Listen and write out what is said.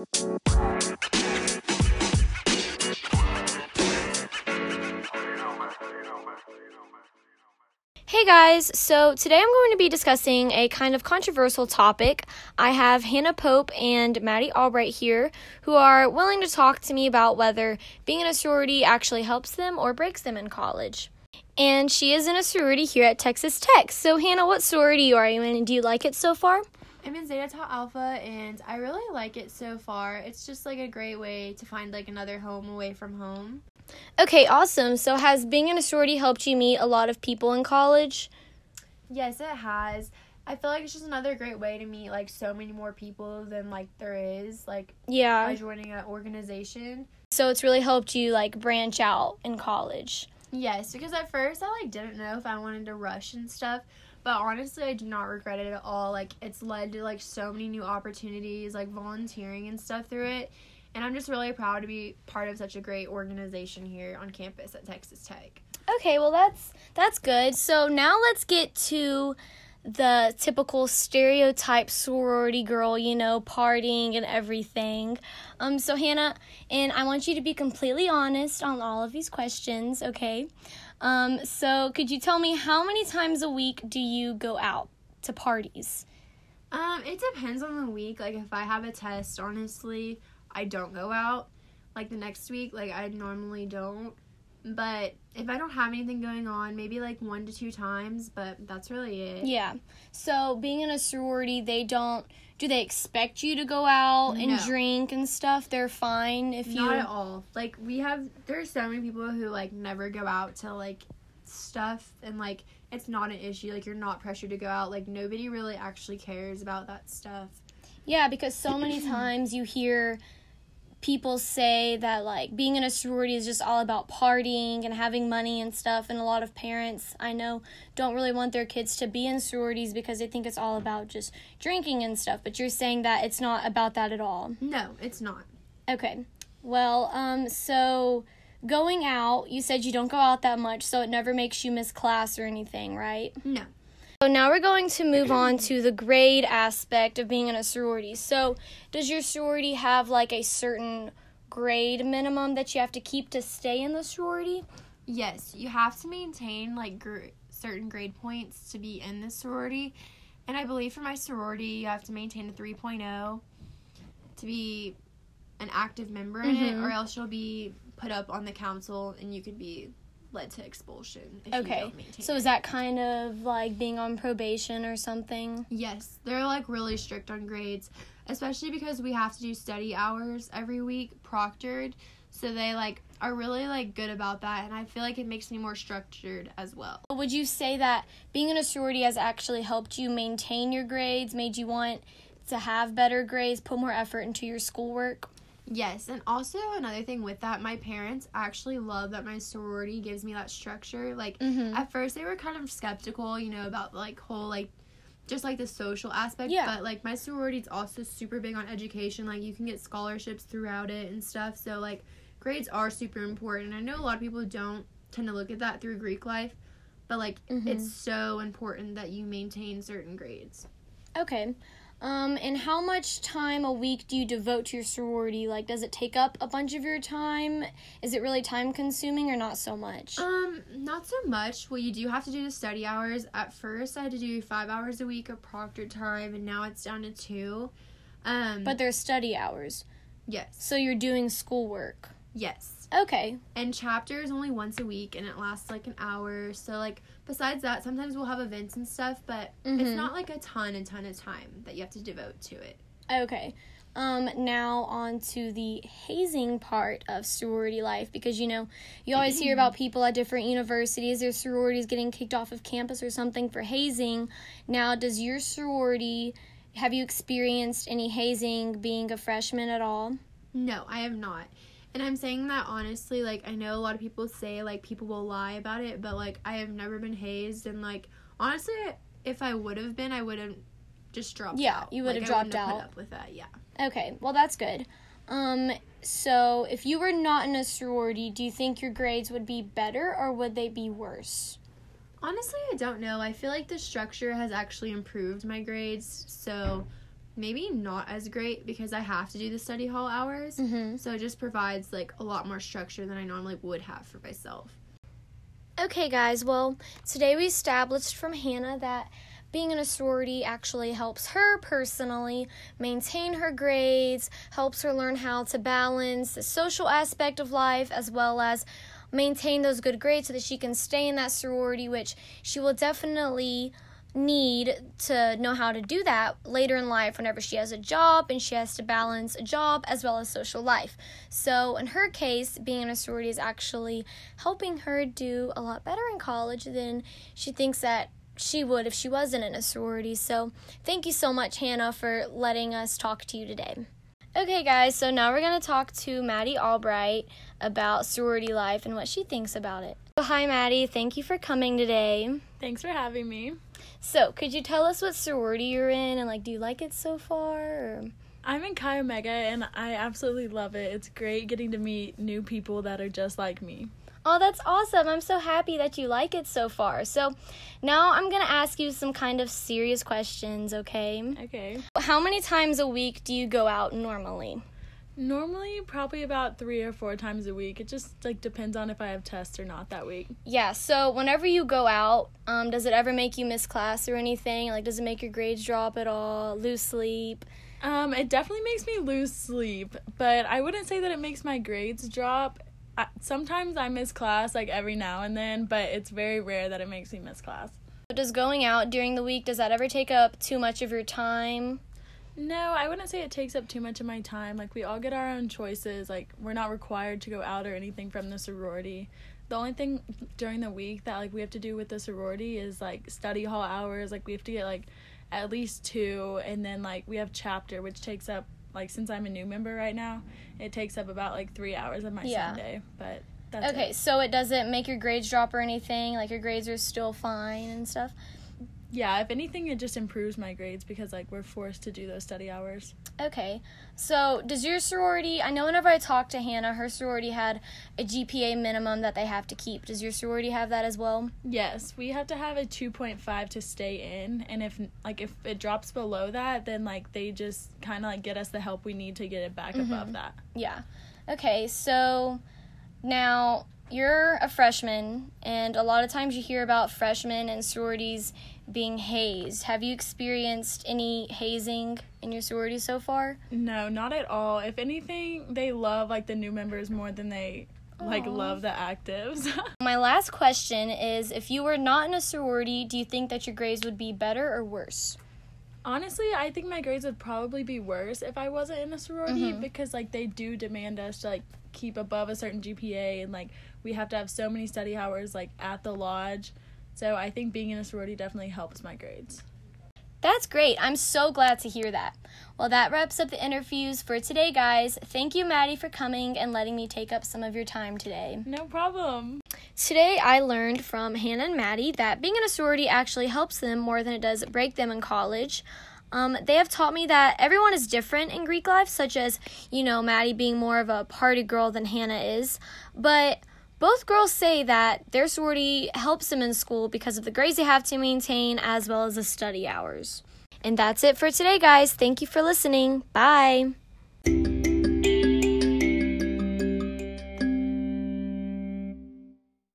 Hey guys, so today I'm going to be discussing a kind of controversial topic. I have Hannah Pope and Maddie Albright here who are willing to talk to me about whether being in a sorority actually helps them or breaks them in college. And she is in a sorority here at Texas Tech. So, Hannah, what sorority are you in and do you like it so far? I'm in Zeta Tau Alpha and I really like it so far. It's just like a great way to find like another home away from home. Okay, awesome. So, has being in a sorority helped you meet a lot of people in college? Yes, it has. I feel like it's just another great way to meet like so many more people than like there is like Yeah. by joining an organization. So, it's really helped you like branch out in college. Yes, because at first I like didn't know if I wanted to rush and stuff, but honestly I do not regret it at all. Like it's led to like so many new opportunities, like volunteering and stuff through it. And I'm just really proud to be part of such a great organization here on campus at Texas Tech. Okay, well that's that's good. So now let's get to the typical stereotype sorority girl, you know, partying and everything. Um so Hannah, and I want you to be completely honest on all of these questions, okay? Um so could you tell me how many times a week do you go out to parties? Um, it depends on the week. Like if I have a test, honestly, I don't go out. Like the next week, like I normally don't. But if I don't have anything going on, maybe like one to two times, but that's really it. Yeah. So being in a sorority, they don't do they expect you to go out and No. drink and stuff? They're fine if you Not at all. Like we have there's so many people who like never go out to like stuff and like it's not an issue. Like you're not pressured to go out. Like nobody really actually cares about that stuff. Yeah, because so many times you hear people say that like being in a sorority is just all about partying and having money and stuff and a lot of parents I know don't really want their kids to be in sororities because they think it's all about just drinking and stuff, but you're saying that it's not about that at all. No, it's not. Okay. Well, um so going out, you said you don't go out that much, so it never makes you miss class or anything, right? No. So now we're going to move on to the grade aspect of being in a sorority. So, does your sorority have like a certain grade minimum that you have to keep to stay in the sorority? Yes, you have to maintain like gr- certain grade points to be in the sorority. And I believe for my sorority, you have to maintain a 3.0 to be an active member in it, Mhm. or else you'll be put up on the council and you could be led to expulsion if you Okay. So is that kind of like being on probation or something? Yes, they're like really strict on grades, especially because we have to do study hours every week, proctored. So they like are really like good about that, and I feel like it makes me more structured as well. Would you say that being in a sorority has actually helped you maintain your grades, made you want to have better grades, put more effort into your schoolwork? Yes, and also another thing with that, my parents actually love that my sorority gives me that structure. Like Mhm. at first they were kind of skeptical, you know, about like whole like just like the social aspect. Yeah. But like my sorority's also super big on education. Like you can get scholarships throughout it and stuff. So like grades are super important. I know a lot of people don't tend to look at that through Greek life, but like Mhm. it's so important that you maintain certain grades. Okay. Um, and how much time a week do you devote to your sorority? Like, does it take up a bunch of your time? Is it really time consuming or not so much? Um, not so much. Well, you do have to do the study hours. At first, I had to do five hours a week of proctor time, and now it's down to two. Um, but there's study hours. yes, So you're doing schoolwork. Yes. Okay. And chapter is only once a week, and it lasts like an hour. So, like, besides that, sometimes we'll have events and stuff, but Mhm. it's not like a ton and ton of time that you have to devote to it. Okay. Um, now on to the hazing part of sorority life because you know you always hear about people at different universities, their sororities getting kicked off of campus or something for hazing. Now, does your sorority have you experienced any hazing being a freshman at all? No, I have not. And I'm saying that honestly, like I know a lot of people say like people will lie about it, but like I have never been hazed and like honestly if I would have been, I would have just dropped Yeah, out. you would have Like, dropped Put out. up with that, yeah. Okay, well that's good. Um, so if you were not in a sorority, do you think your grades would be better or would they be worse? Honestly, I don't know. I feel like the structure has actually improved my grades. So maybe not as great because I have to do the study hall hours. Mm-hmm. So it just provides like a lot more structure than I normally would have for myself. Okay, guys, well, today we established from Hannah that being in a sorority actually helps her personally maintain her grades, helps her learn how to balance the social aspect of life as well as maintain those good grades so that she can stay in that sorority, which she will definitely need to know how to do that later in life whenever she has a job and she has to balance a job as well as social life. So, in her case, being in a sorority is actually helping her do a lot better in college than she thinks that she would if she wasn't in a sorority. So, thank you so much, Hannah, for letting us talk to you today. Okay, guys, so now we're going to talk to Maddie Albright about sorority life and what she thinks about it. So, hi, Maddie. Thank you for coming today. Thanks for having me. So, could you tell us what sorority you're in and like do you like it so far? Or? I'm in Chi Omega and I absolutely love it. It's great getting to meet new people that are just like me. Oh, that's awesome. I'm so happy that you like it so far. So, now I'm going to ask you some kind of serious questions, okay? Okay. How many times a week do you go out normally? Normally, probably about three or four times a week. It just like depends on if I have tests or not that week. Yeah, so whenever you go out, um, does it ever make you miss class or anything? Like, does it make your grades drop at all? Lose sleep? Um, it definitely makes me lose sleep, but I wouldn't say that it makes my grades drop. I, sometimes I miss class like every now and then, but it's very rare that it makes me miss class. Does going out during the week, does that ever take up too much of your time? No, I wouldn't say it takes up too much of my time. Like we all get our own choices. Like we're not required to go out or anything from the sorority. The only thing during the week that like we have to do with the sorority is like study hall hours. Like we have to get like at least two and then like we have chapter which takes up like since I'm a new member right now, it takes up about like 3 hours of my Yeah. Sunday. But that's Okay, it. so it doesn't make your grades drop or anything? Like, your grades are still fine and stuff? Yeah, if anything it just improves my grades because like we're forced to do those study hours. Okay. So, does your sorority, I know whenever I talked to Hannah, her sorority had a GPA minimum that they have to keep. Does your sorority have that as well? Yes, we have to have a 2.5 to stay in and if like if it drops below that then like they just kind of like get us the help we need to get it back above mm-hmm. that. Yeah. Okay, so now you're a freshman, and a lot of times you hear about freshmen and sororities being hazed. Have you experienced any hazing in your sorority so far? No, not at all. If anything, they love like the new members more than they like Aw. love the actives. My last question is if you were not in a sorority, do you think that your grades would be better or worse? Honestly, I think my grades would probably be worse if I wasn't in a sorority mm-hmm. because like they do demand us to like keep above a certain GPA and like we have to have so many study hours like at the lodge. So I think being in a sorority definitely helps my grades. That's great. I'm so glad to hear that. Well, that wraps up the interviews for today, guys. Thank you, Maddie, for coming and letting me take up some of your time today. No problem. Today, I learned from Hannah and Maddie that being in a sorority actually helps them more than it does break them in college. Um, they have taught me that everyone is different in Greek life, such as, you know, Maddie being more of a party girl than Hannah is. But both girls say that their sorority helps them in school because of the grades they have to maintain as well as the study hours. And that's it for today, guys. Thank you for listening. Bye.